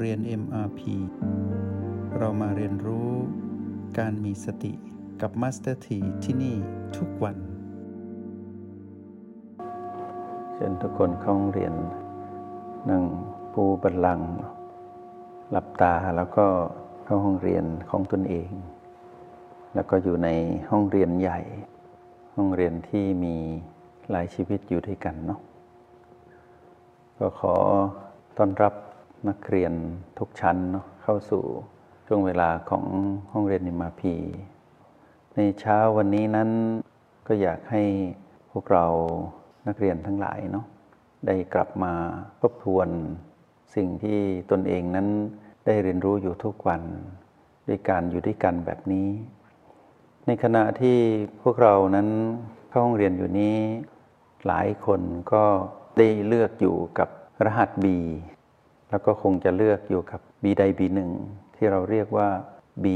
เรียน MRP เรามาเรียนรู้การมีสติกับ Master T ที่ที่นี่ทุกวัน เชิญทุกคนเข้าห้องเรียน นั่งปูบัลลังก์หลับตาแล้วก็เข้าห้องเรียนของตนเอง แล้วก็อยู่ในห้องเรียนใหญ่ ห้องเรียนที่มีหลายชีวิตอยู่ด้วยกันเนาะก็ขอต้อนรับ นักเรียนทุกชั้นเนาะเข้าสู่ช่วงเวลาของห้องเรียนนิมาพี ในเช้าวันนี้นั้นก็อยากให้พวกเรานักเรียนทั้งหลายเนาะได้กลับมาทบทวนสิ่งที่ตนเองนั้นได้เรียนรู้อยู่ทุกวัน ด้วยการอยู่ด้วยกันแบบนี้ ในขณะที่พวกเรานั้นเข้าห้องเรียนอยู่นี้ หลายคนก็ได้เลือกอยู่กับรหัส B แล้วก็คงจะเลือกอยู่กับ B ใด B หนึ่งที่เราเรียกว่า B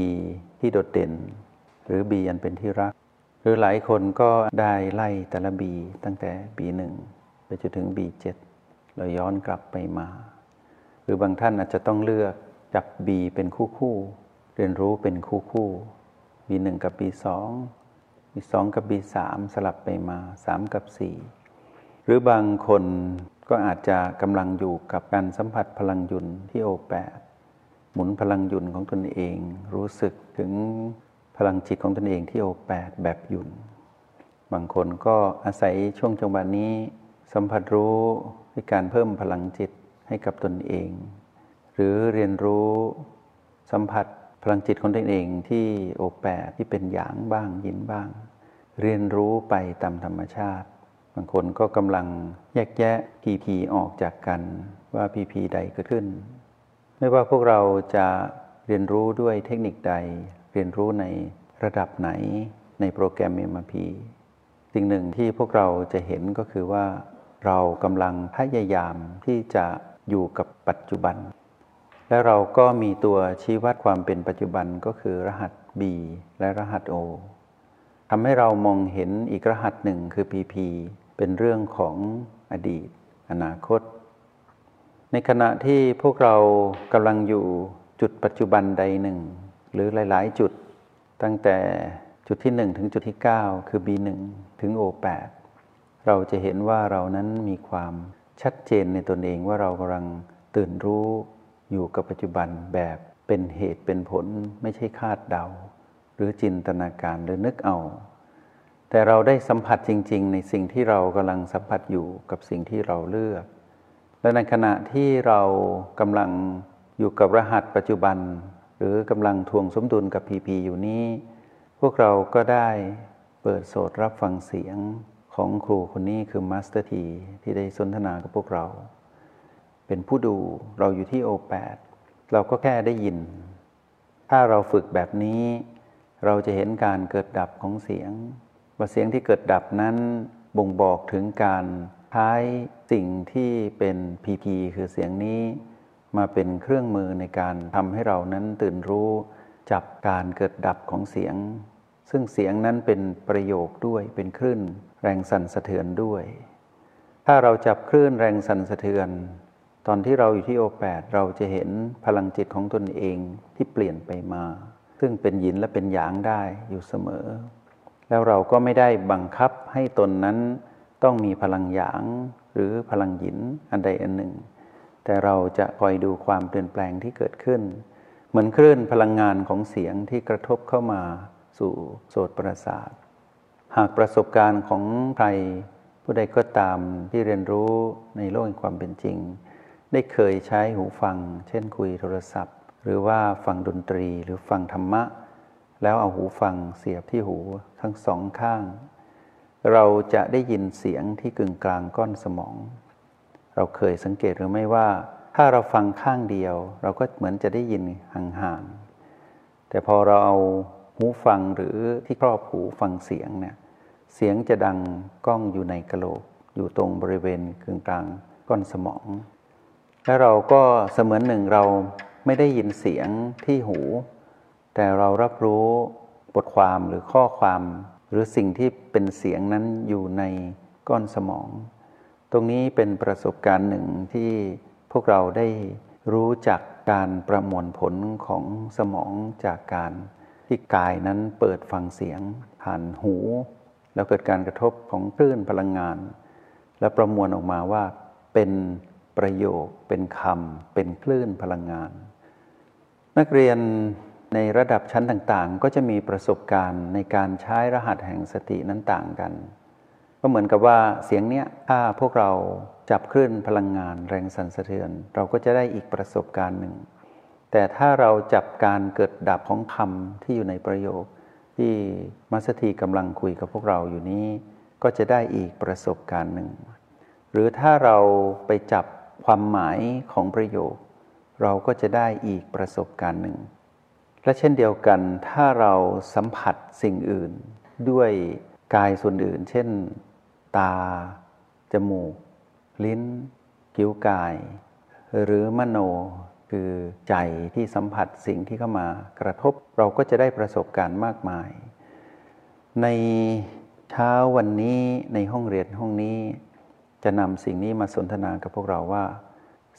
ที่โดดเด่น หรือ B อันเป็นที่รัก หรือหลายคนก็ได้ไล่แต่ละ B ตั้งแต่ B หนึ่งไปจนถึง B เจ็ดเราย้อนกลับไปมา หรือบางท่านอาจจะต้องเลือกจับ B เป็นคู่คู่เรียนรู้เป็นคู่คู่ B หนึ่งกับ B สอง B สองกับ B สามสลับไปมาสามกับสี่หรือบางคนก็อาจจะกำลังอยู่กับการสัมผัสพลังยุนที่โอแปดหมุนพลังยุนของตนเอง รู้สึกถึงพลังจิตของตนเองที่โอแปดแบบยุนบางคนก็อาศัยช่วงจังหวะนี้ สัมผัสรู้ด้วยการเพิ่มพลังจิตให้กับตนเอง หรือเรียนรู้สัมผัสพลังจิตของตนเองที่โอแปดที่เป็นหยางบ้างยินบ้าง เรียนรู้ไปตามธรรมชาติ บางคนก็กำลังแยกแยะพีพีออกจากกันว่าพีพีใดเกิดขึ้น ไม่ว่าพวกเราจะเรียนรู้ด้วยเทคนิคใด เรียนรู้ในระดับไหนในโปรแกรม MRP สิ่งหนึ่งที่พวกเราจะเห็นก็คือว่าเรากำลังพยายามที่จะอยู่กับปัจจุบัน และเราก็มีตัวชี้วัดความเป็นปัจจุบันก็คือรหัส B และรหัส O ทำให้เรามองเห็นอีกรหัสหนึ่งคือ PP เป็นเรื่องของอดีต อนาคต ในขณะที่พวกเรากำลังอยู่จุดปัจจุบันใดหนึ่ง หรือหลาย ๆ จุด ตั้งแต่จุดที่ 1 ถึงจุดที่ 9 คือ B1 ถึง O8 เราจะเห็นว่าเรานั้นมีความชัดเจนในตนเองว่าเรากำลังตื่นรู้อยู่กับปัจจุบันแบบเป็นเหตุเป็นผลไม่ใช่คาดเดา หรือจินตนาการหรือนึกเอา แต่เราได้สัมผัสจริง ๆ ในสิ่งที่เรากำลังสัมผัสอยู่กับสิ่งที่เราเลือก และในขณะที่เรากำลังอยู่กับรหัสปัจจุบัน หรือกำลังทวงสมดุลกับพีพีอยู่นี้ พวกเราก็ได้เปิดโสดรับฟังเสียงของครูคนนี้คือมาสเตอร์ทีที่ได้สนทนากับพวกเรา เป็นผู้ดูเราอยู่ที่โอแปดเราก็แค่ได้ยิน ถ้าเราฝึกแบบนี้ เราจะเห็นการเกิดดับของเสียง ว่าเสียงที่เกิดดับนั้นบ่งบอกถึงการใช้สิ่งที่เป็นพีพีคือเสียงนี้ มาเป็นเครื่องมือในการทำให้เรานั้นตื่นรู้จับการเกิดดับของเสียง ซึ่งเสียงนั้นเป็นประโยคด้วยเป็นคลื่นแรงสั่นสะเทือนด้วย ถ้าเราจับคลื่นแรงสั่นสะเทือน ตอนที่เราอยู่ที่โอแปดเราจะเห็นพลังจิตของตนเองที่เปลี่ยนไปมา ซึ่งเป็นหยินและเป็นหยางได้อยู่เสมอ แล้วเราก็ไม่ได้บังคับให้ตนนั้นต้องมีพลังหยางหรือพลังหยินอันใดอันหนึ่ง แต่เราจะคอยดูความเปลี่ยนแปลงที่เกิดขึ้น เหมือนคลื่นพลังงานของเสียงที่กระทบเข้ามาสู่โสตประสาท หากประสบการณ์ของใครผู้ใดก็ตามที่เรียนรู้ในโลกแห่งความเป็นจริง ได้เคยใช้หูฟัง เช่นคุยโทรศัพท์ หรือว่าฟังดนตรีหรือฟังธรรมะ แล้วเอาหูฟังเสียบที่หู ทั้งสองข้าง เราจะได้ยินเสียงที่กึ่งกลางก้อนสมอง เราเคยสังเกตหรือไม่ว่า ถ้าเราฟังข้างเดียว เราก็เหมือนจะได้ยินห่างๆ แต่พอเราเอาหูฟังหรือที่ครอบหูฟังเสียงเนี่ยเสียงจะดังก้องอยู่ในกะโหลก อยู่ตรงบริเวณกึ่งกลางก้อนสมอง และเราก็เสมือนหนึ่งเราไม่ได้ยินเสียงที่หู แต่เรารับรู้ บทความหรือข้อความ หรือสิ่งที่เป็นเสียงนั้นอยู่ในก้อนสมอง ตรงนี้เป็นประสบการณ์หนึ่งที่พวกเราได้รู้จักการประมวลผลของสมองจากการที่กายนั้นเปิดฟังเสียงผ่านหู แล้วเกิดการกระทบของคลื่นพลังงาน และประมวลออกมาว่าเป็นประโยค เป็นคำเป็นคลื่นพลังงาน นักเรียน ในระดับชั้นต่างๆ ก็จะมีประสบการณ์ในการใช้รหัสแห่งสตินั้นต่างกัน ก็เหมือนกับว่าเสียงเนี้ยถ้าพวกเราจับคลื่นพลังงานแรงสั่นสะเทือน เราก็จะได้อีกประสบการณ์หนึ่ง แต่ถ้าเราจับการเกิดดับของคำที่อยู่ในประโยค ที่มัสถีกำลังคุยกับพวกเราอยู่นี้ ก็จะได้อีกประสบการณ์หนึ่ง หรือถ้าเราไปจับความหมายของประโยค เราก็จะได้อีกประสบการณ์หนึ่ง และเช่นเดียวกันถ้าเราสัมผัสสิ่งอื่น ด้วยกายส่วนอื่น เช่น ตา จมูก ลิ้นคิ้วกาย หรือมโนคือใจที่สัมผัสสิ่งที่เข้ามากระทบเราก็จะได้ประสบการณ์มากมาย ในเช้าวันนี้ในห้องเรียนห้องนี้ จะนำสิ่งนี้มาสนทนากับพวกเราว่า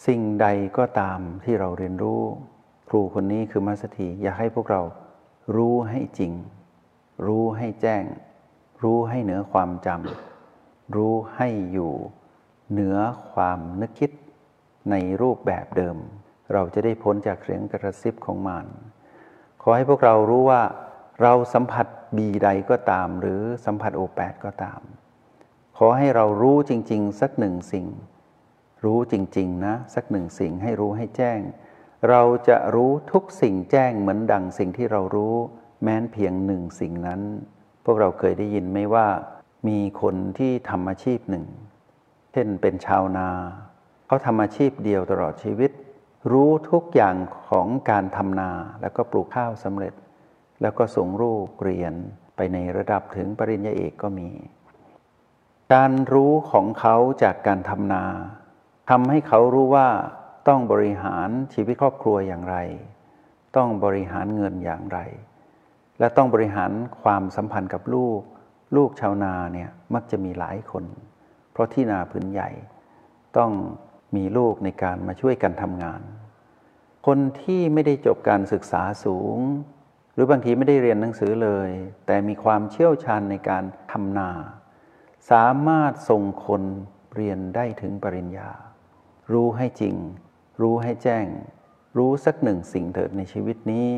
สิ่งใดก็ตามที่เราเรียนรู้ รูคนนี้คือมัสถีอยากให้พวกเรารู้ให้จริง รู้ให้แจ้ง รู้ให้เหนือความจำรู้ให้อยู่เหนือความนึกคิดในรูปแบบเดิม เราจะได้พ้นจากเสียงกระซิบของมันขอให้พวกเรารู้ว่าเราสัมผัสบีใดก็ตาม หรือสัมผัสโอแปดก็ตาม ขอให้เรารู้จริง ๆ สักหนึ่งสิ่ง รู้จริง ๆ นะ สักหนึ่งสิ่งให้รู้ให้แจ้ง เราจะรู้ทุกสิ่งแจ้งเหมือนดังสิ่งที่เรารู้แม้นเพียงหนึ่งสิ่งนั้น พวกเราเคยได้ยินไหมว่า มีคนที่ทำอาชีพหนึ่ง เช่นเป็นชาวนา เขาทำอาชีพเดียวตลอดชีวิต รู้ทุกอย่างของการทำนาแล้วก็ปลูกข้าวสำเร็จ แล้วก็ส่งรูปเรียนไปในระดับถึงปริญญาเอกก็มี การรู้ของเขาจากการทำนาทำให้เขารู้ว่า ต้องบริหารชีวิตครอบครัวอย่างไร ต้องบริหารเงินอย่างไร และต้องบริหารความสัมพันธ์กับลูก ลูกชาวนาเนี่ยมักจะมีหลายคน เพราะที่นาพื้นใหญ่ ต้องมีลูกในการมาช่วยกันทำงาน คนที่ไม่ได้จบการศึกษาสูง หรือบางทีไม่ได้เรียนหนังสือเลย แต่มีความเชี่ยวชาญในการทำนา สามารถส่งคนเรียนได้ถึงปริญญา รู้ให้จริง รู้ให้แจ้ง รู้สักหนึ่งสิ่งเถิดในชีวิตนี้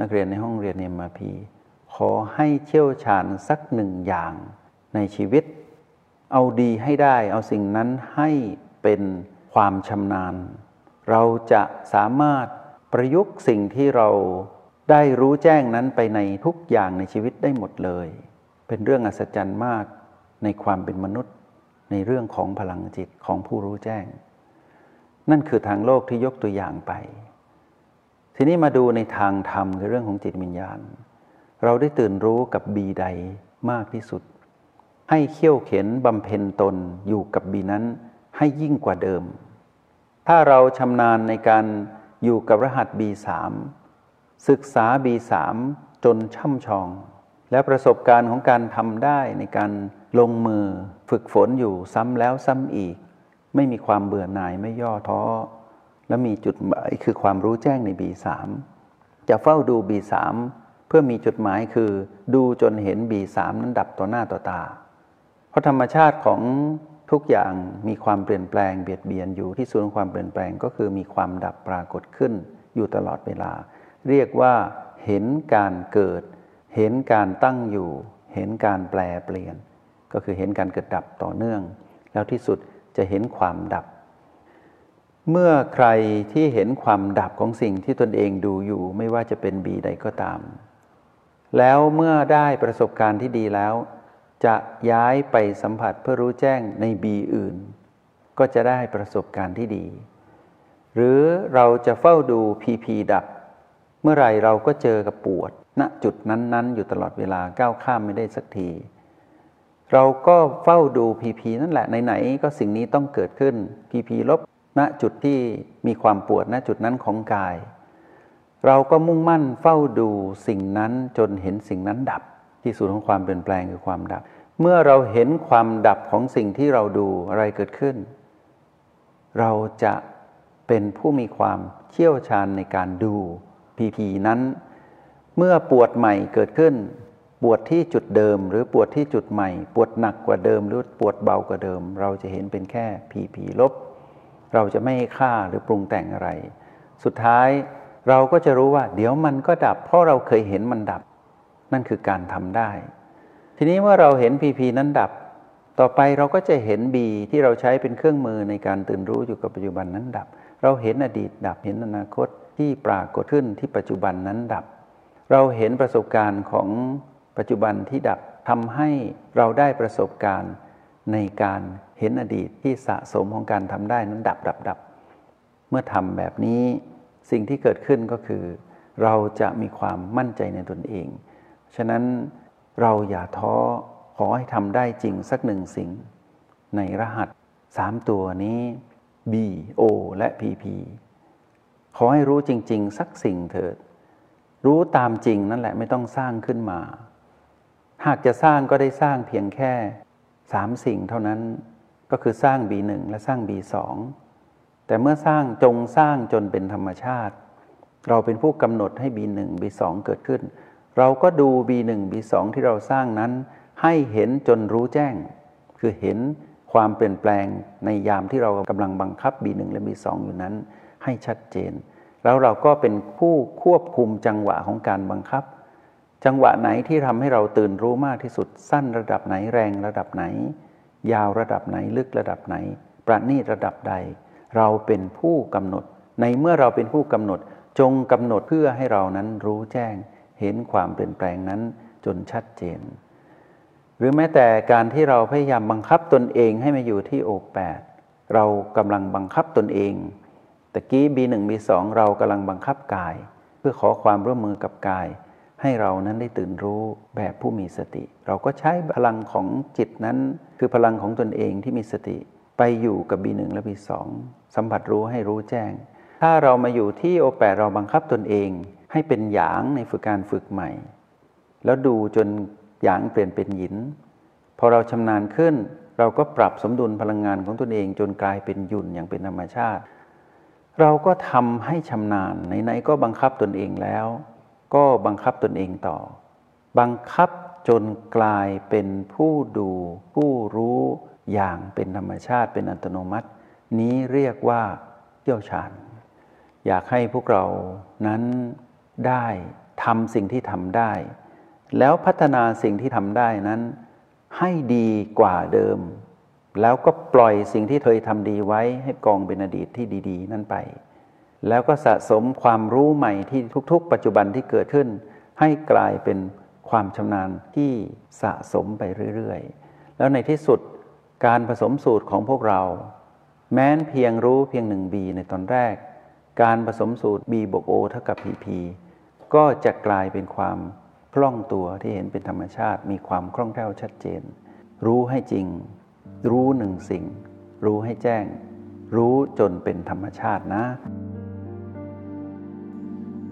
นักเรียนในห้องเรียนเอ็มพีขอให้เชี่ยวชาญสักหนึ่งอย่างในชีวิต เอาดีให้ได้ เอาสิ่งนั้นให้เป็นความชำนาญ เราจะสามารถประยุกต์สิ่งที่เราได้รู้แจ้งนั้นไปในทุกอย่างในชีวิตได้หมดเลย เป็นเรื่องอัศจรรย์มากในความเป็นมนุษย์ ในเรื่องของพลังจิตของผู้รู้แจ้ง นั่นคือทางโลกที่ยกตัวอย่างไป ทีนี้มาดูในทางธรรมคือเรื่องของจิตวิญญาณ เราได้ตื่นรู้กับบีใดมากที่สุด ให้เขี่ยวเข็นบำเพ็ญตนอยู่กับบีนั้นให้ยิ่งกว่าเดิม ถ้าเราชำนาญในการอยู่กับรหัส B3 ศึกษา B3 จนช่ำชอง และประสบการณ์ของการทำได้ในการลงมือฝึกฝนอยู่ซ้ำแล้วซ้ำอีก ไม่มีความเบื่อหน่ายไม่ย่อท้อ และมีจุดหมายคือความรู้แจ้งใน B3 จะเฝ้าดู B3 เพื่อมีจุดหมายคือดูจนเห็น B3 นั้นดับต่อหน้าต่อตา เพราะธรรมชาติของทุกอย่างมีความเปลี่ยนแปลงเบียดเบียนอยู่ที่ศูนย์ความเปลี่ยนแปลงก็คือมีความดับปรากฏขึ้นอยู่ตลอดเวลา เรียกว่าเห็นการเกิด เห็นการตั้งอยู่ เห็นการแปลเปลี่ยน ก็คือเห็นการเกิดดับต่อเนื่อง แล้วที่สุด จะเห็นความดับ เมื่อใครที่เห็นความดับของสิ่งที่ตนเองดูอยู่ไม่ว่าจะเป็นบีใดก็ตาม แล้วเมื่อได้ประสบการณ์ที่ดีแล้ว จะย้ายไปสัมผัสเพื่อรู้แจ้งในบีอื่น ก็จะได้ประสบการณ์ที่ดี หรือเราจะเฝ้าดูพีพีดับ เมื่อไรเราก็เจอกับปวดณจุดนั้นๆ อยู่ตลอดเวลาก้าวข้ามไม่ได้สักที เราก็เฝ้าดูพีพีนั่นแหละไหนๆก็สิ่งนี้ต้องเกิดขึ้นพีพีลบณจุดที่มีความปวดณจุดนั้นของกาย เราก็มุ่งมั่นเฝ้าดูสิ่งนั้นจนเห็นสิ่งนั้นดับ ที่สุดของความเปลี่ยนแปลงคือความดับ เมื่อเราเห็นความดับของสิ่งที่เราดูอะไรเกิดขึ้น เราจะเป็นผู้มีความเชี่ยวชาญในการดูพีพีนั้น เมื่อปวดใหม่เกิดขึ้น ปวดที่จุดเดิม หรือปวดที่จุดใหม่ ปวดหนักกว่าเดิม หรือปวดเบากว่าเดิม เราจะเห็นเป็นแค่พีพีลบ เราจะไม่ฆ่าหรือปรุงแต่งอะไร สุดท้ายเราก็จะรู้ว่า เดี๋ยวมันก็ดับ เพราะเราเคยเห็นมันดับ นั่นคือการทำได้ ทีนี้เมื่อเราเห็นพีพีนั้นดับ ต่อไปเราก็จะเห็นบีที่เราใช้เป็นเครื่องมือในการตื่นรู้อยู่กับปัจจุบันนั้นดับ เราเห็นอดีตดับเห็นอนาคตที่ปรากฏขึ้นที่ปัจจุบันนั้นดับ เราเห็นประสบการณ์ของ ปัจจุบันที่ดับทำให้เราได้ประสบการณ์ในการเห็นอดีตที่สะสมของการทำได้นั้นดับดับดับ เมื่อทำแบบนี้สิ่งที่เกิดขึ้นก็คือ เราจะมีความมั่นใจในตนเอง ฉะนั้นเราอย่าท้อขอให้ทำได้จริงสักหนึ่งสิ่ง ในรหัสสามตัวนี้ B O และ PP ขอให้รู้จริง ๆ สักสิ่งเถิด รู้ตามจริงนั่นแหละไม่ต้องสร้างขึ้นมา หากจะสร้างก็ได้สร้างเพียงแค่สามสิ่งเท่านั้นก็คือสร้าง B1 และสร้าง B2 แต่เมื่อสร้างจงสร้างจนเป็นธรรมชาติ เราเป็นผู้กำหนดให้ B1 B2 เกิดขึ้น เราก็ดู B1 B2 ที่เราสร้างนั้น ให้เห็นจนรู้แจ้ง คือเห็นความเปลี่ยนแปลงในยามที่เรากำลังบังคับ B1 และ B2 อยู่นั้น ให้ชัดเจน แล้วเราก็เป็นผู้ควบคุมจังหวะของการบังคับ จังหวะไหนที่ทำให้เราตื่นรู้มากที่สุด สั้นระดับไหนแรงระดับไหน ยาวระดับไหนลึกระดับไหน ประณีตระดับใด เราเป็นผู้กำหนด ในเมื่อเราเป็นผู้กำหนด จงกำหนดเพื่อให้เรานั้นรู้แจ้ง เห็นความเปลี่ยนแปลงนั้นจนชัดเจน หรือแม้แต่การที่เราพยายามบังคับตนเองให้มาอยู่ที่โอแปดเรากำลังบังคับตนเองตะกี้ B1 B2 เรากำลังบังคับกาย เพื่อขอความร่วมมือกับกาย ให้เรานั้นได้ตื่นรู้แบบผู้มีสติ เราก็ใช้พลังของจิตนั้น คือพลังของตนเองที่มีสติ ไปอยู่กับ B1 และ B2 สัมผัสรู้ให้รู้แจ้ง ถ้าเรามาอยู่ที่โอแปเราบังคับตนเอง ให้เป็นหยางในฝึกการฝึกใหม่ แล้วดูจนหยางเปลี่ยนเป็นหยิน พอเราชำนาญขึ้น เราก็ปรับสมดุลพลังงานของตนเอง จนกลายเป็นหยุ่นอย่างเป็นธรรมชาติ เราก็ทำให้ชำนาญไหนๆก็บังคับตนเองแล้ว ก็บังคับตนเองต่อ บังคับจนกลายเป็นผู้ดูผู้รู้อย่างเป็นธรรมชาติเป็นอัตโนมัติ นี้เรียกว่าเชี่ยวชาญ อยากให้พวกเรานั้นได้ทำสิ่งที่ทำได้ แล้วพัฒนาสิ่งที่ทำได้นั้น ให้ดีกว่าเดิม แล้วก็ปล่อยสิ่งที่เคยทำดีไว้ให้กองเป็นอดีตที่ดี ๆ นั้นไป แล้วก็สะสมความรู้ใหม่ที่ทุกๆ ปัจจุบันที่เกิดขึ้น ให้กลายเป็นความชำนาญที่สะสมไปเรื่อยๆ แล้วในที่สุดการผสมสูตรของพวกเรา แม้นเพียงรู้เพียงหนึ่งบีในตอนแรก การผสมสูตร b บวก o เท่ากับ pp ก็จะกลายเป็นความคล่องตัวที่เห็นเป็นธรรมชาติ มีความคล่องแคล่วชัดเจน รู้ให้จริง รู้หนึ่งสิ่ง รู้ให้แจ้ง รู้จนเป็นธรรมชาตินะ